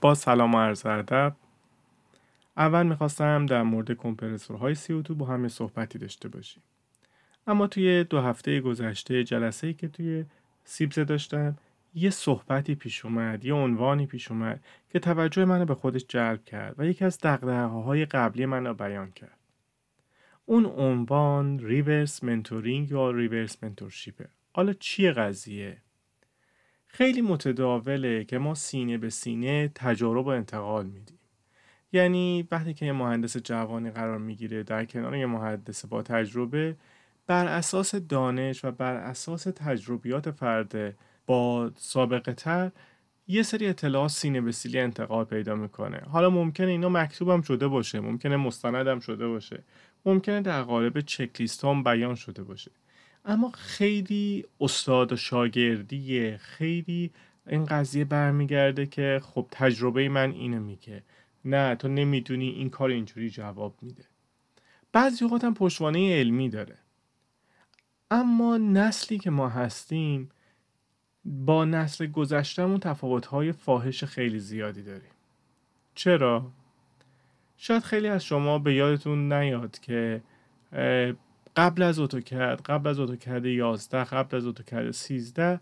با سلام و عرض ادب. اول می‌خواستم در مورد کمپرسورهای CO2 با هم صحبتی داشته باشیم. اما توی دو هفته گذشته جلسه ای که توی CIBSE داشتم یه صحبتی پیش اومد یه عنوانی پیش اومد که توجه منو به خودش جلب کرد و یکی از دغدغه های قبلی من رو بیان کرد. اون عنوان reverse mentoring یا reverse mentorship ه. حالا چیه قضیه؟ خیلی متداوله که ما سینه به سینه تجارب و انتقال میدیم. یعنی وقتی که یه مهندس جوانی قرار می‌گیره در کنار یه مهندس با تجربه بر اساس دانش و بر اساس تجربیات فرد با سابقه تر یه سری اطلاعات سینه به سیلی انتقال پیدا می‌کنه. حالا ممکنه اینا مکتوبم شده باشه ممکنه مستندم شده باشه ممکنه در قالب چکلیست هم بیان شده باشه. اما خیلی استاد و شاگردیه. خیلی این قضیه برمیگرده که خب تجربه من اینو میگه. نه تو نمی‌دونی این کار اینجوری جواب میده. بعضی اوقات هم پشتوانه علمی داره. اما نسلی که ما هستیم با نسل گذشتمون تفاوت‌های فاحش خیلی زیادی داریم. چرا؟ شاید خیلی از شما به یادتون نیاد که قبل از AutoCAD قبل از AutoCAD 11 قبل از AutoCAD 13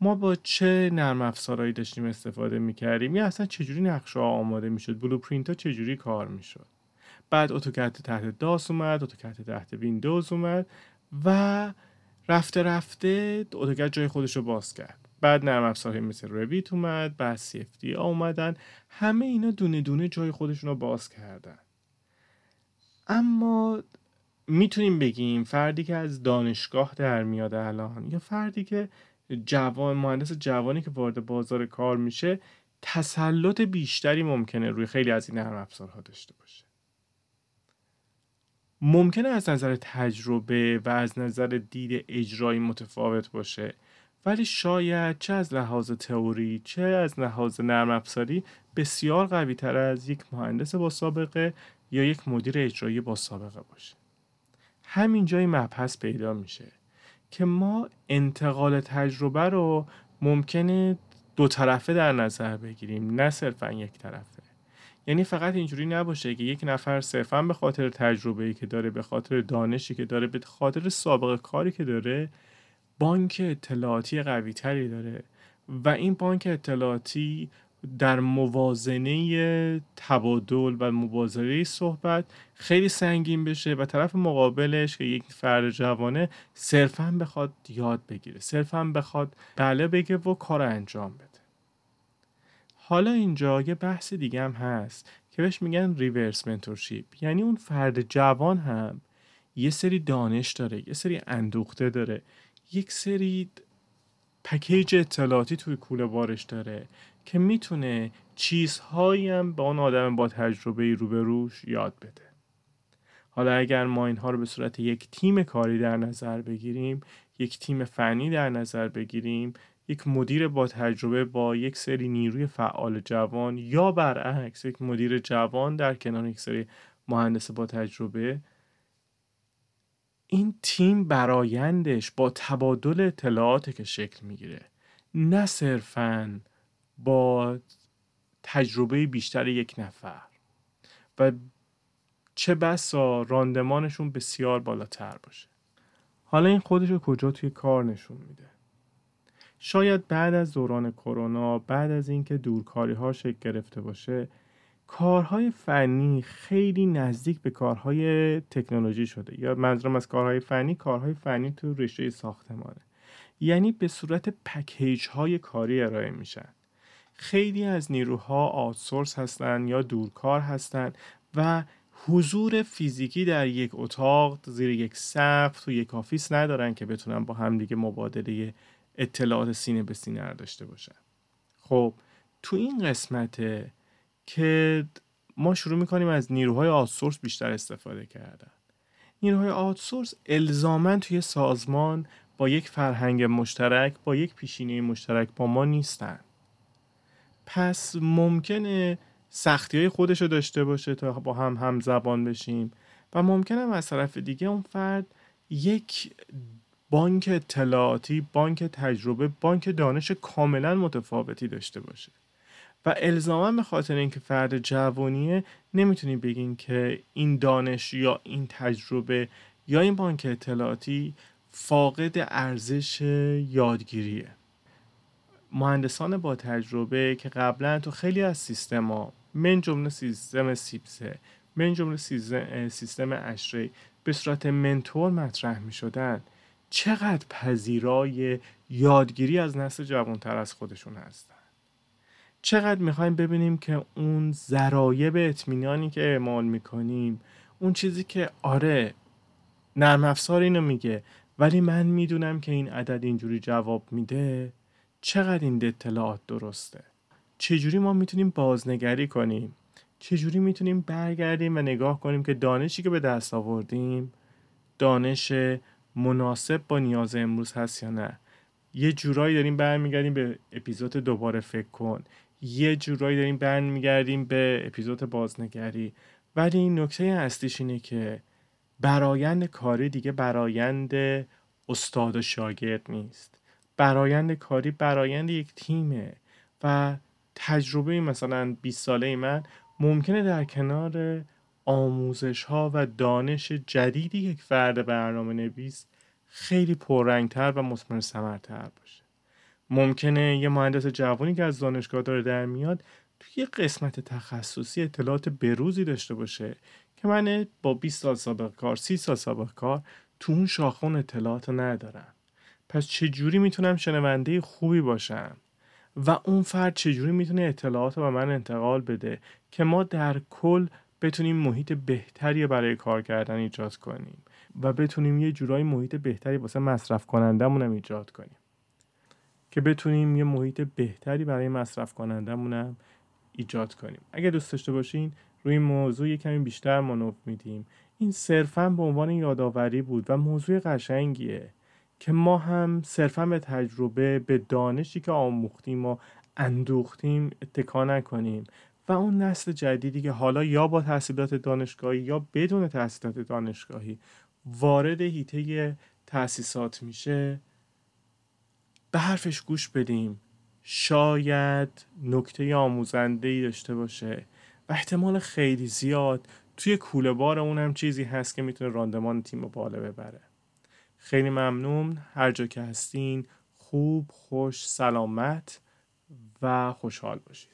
ما با چه نرم افزارهایی داشتیم استفاده می‌کردیم؟ یا اصلا چجوری نقشه ها آماده می‌شد؟ blueprint ها چجوری کار می‌شد؟ بعد AutoCAD تحت DOS اومد AutoCAD تحت ویندوز اومد و رفته رفته AutoCAD جای خودش رو باز کرد. بعد نرم افزارهای مثل Revit اومد بعد سی اومدن. همه اینا دونه دونه جای خودشون رو باز کردن. اما می‌تونیم بگیم فردی که از دانشگاه در میاد الان یا فردی که جوان مهندس جوانی که وارد بازار کار میشه تسلط بیشتری ممکنه روی خیلی از این نرم افزارها داشته باشه. ممکنه از نظر تجربه و از نظر دید اجرایی متفاوت باشه ولی شاید چه از لحاظ تئوری چه از لحاظ نرم افزاری بسیار قوی تر از یک مهندس با سابقه یا یک مدیر اجرایی با سابقه باشه. همین جای مبحث پیدا میشه که ما انتقال تجربه رو ممکنه دو طرفه در نظر بگیریم نه صرفا یک طرفه. یعنی فقط اینجوری نباشه که یک نفر صرفا به خاطر تجربه‌ای که داره به خاطر دانشی که داره به خاطر سابقه کاری که داره بانک اطلاعاتی قوی تری داره. و این بانک اطلاعاتی در موازنه تبادل و مبازره صحبت خیلی سنگین بشه و طرف مقابلش که یک فرد جوانه صرفا بخواد یاد بگیره صرفا بخواد بله بگه و کار انجام بده. حالا اینجا یه بحث دیگه هم هست که بهش میگن ریورس منتورشیپ یعنی اون فرد جوان هم یه سری دانش داره یه سری اندوخته داره یک سری پکیج اطلاعاتی توی کوله بارش داره. که می‌تونه چیزهایی هم به اون آدم با تجربه روبروش یاد بده. حالا اگر ما اینها رو به صورت یک تیم کاری در نظر بگیریم یک تیم فنی در نظر بگیریم یک مدیر با تجربه با یک سری نیروی فعال جوان یا برعکس یک مدیر جوان در کنار یک سری مهندس با تجربه این تیم برایندش با تبادل اطلاعات که شکل می‌گیره نه صرفاً با تجربه بیشتر یک نفر. و چه بسا راندمانشون بسیار بالاتر باشه. حالا این خودش رو کجا توی کار نشون میده؟ شاید بعد از دوران کرونا بعد از اینکه دورکاری ها شکل گرفته باشه کارهای فنی خیلی نزدیک به کارهای تکنولوژی شده. یا منظورم از کارهای فنی کارهای فنی تو رشته ساختمانه. یعنی به صورت پکیج های کاری ارائه میشن. خیلی از نیروها outsource هستند یا دورکار هستند و حضور فیزیکی در یک اتاق زیر یک سقف تو یک office ندارن که بتونن با همدیگه مبادله اطلاعات سینه به سینه داشته باشن. خب تو این قسمته که ما شروع می‌کنیم از نیروهای outsource بیشتر استفاده کردن. نیروهای آتسورس الزامن توی سازمان با یک فرهنگ مشترک با یک پیشینه مشترک با ما نیستن. پس ممکنه سختی های خودش رو داشته باشه تا با هم هم زبان بشیم. و ممکنه از طرف دیگه اون فرد یک بانک اطلاعاتی، بانک تجربه، بانک دانش کاملا متفاوتی داشته باشه. و الزاما به خاطر اینکه فرد جوانیه نمی‌تونیم بگین که این دانش یا این تجربه یا این بانک اطلاعاتی فاقد ارزش یادگیریه. مهندسان با تجربه که قبلا تو خیلی از سیستم ها من جمله سیستم سیپسه من جمله سیستم اشری به صورت منتور مطرح می شدن چقدر پذیرای یادگیری از نسل جوانتر از خودشون هستن. چقدر می‌خوایم ببینیم که اون ذرایب اطمینانی که اعمال می‌کنیم اون چیزی که آره نرم افزار اینو میگه ولی من می‌دونم که این عدد اینجوری جواب میده. چقدر این اطلاعات درسته؟ چجوری ما می‌تونیم بازنگری کنیم؟ چجوری می‌تونیم برگردیم و نگاه کنیم که دانشی که به دست آوردیم دانش مناسب با نیاز امروز هست یا نه؟ یه جورایی داریم برمیگردیم به اپیزود دوباره فکر کن. یه جورایی داریم برمیگردیم به اپیزود بازنگری. ولی این نکته اصلیش اینه که برایند کاری دیگه برایند استاد و شاگرد نیست. برایند کاری برایند یک تیمه و تجربه مثلا 20 ساله من ممکنه در کنار آموزش ها و دانش جدیدی یک فرد برنامه نویس خیلی پررنگتر و مثمر ثمرتر باشه. ممکنه یه مهندس جوانی که از دانشگاه داره در میاد توی قسمت تخصصی اطلاعات بروزی داشته باشه که من با 20 سال سابقه کار 30 سال سابقه کار تو اون شاخون اطلاعات ندارم. پس چجوری می‌تونم شنونده خوبی باشم؟ و اون فرد چجوری می‌تونه اطلاعات به من انتقال بده که ما در کل بتونیم محیط بهتری برای کار کردن ایجاد کنیم و بتونیم یه جورایی محیط بهتری واسه مصرف کنندمون ایجاد کنیم؟ که بتونیم یه محیط بهتری برای مصرف کنندمون ایجاد کنیم. اگه دوست داشته باشین روی این موضوع یه کمی بیشتر مانور میدیم. این صرفا به عنوان یادآوری بود و موضوع قشنگیه. که ما هم صرفا به تجربه به دانشی که آموختیم و اندوختیم اتکا نکنیم. و اون نسل جدیدی که حالا یا با تحصیلات دانشگاهی یا بدون تحصیلات دانشگاهی وارد هیته تأسیسات میشه به حرفش گوش بدیم. شاید نکته آموزنده ای داشته باشه و احتمال خیلی زیاد توی کوله بار اون هم چیزی هست که می‌تونه راندمان تیم رو بالا ببره. خیلی ممنون. هر جا که هستین خوب خوش سلامت و خوشحال باشید.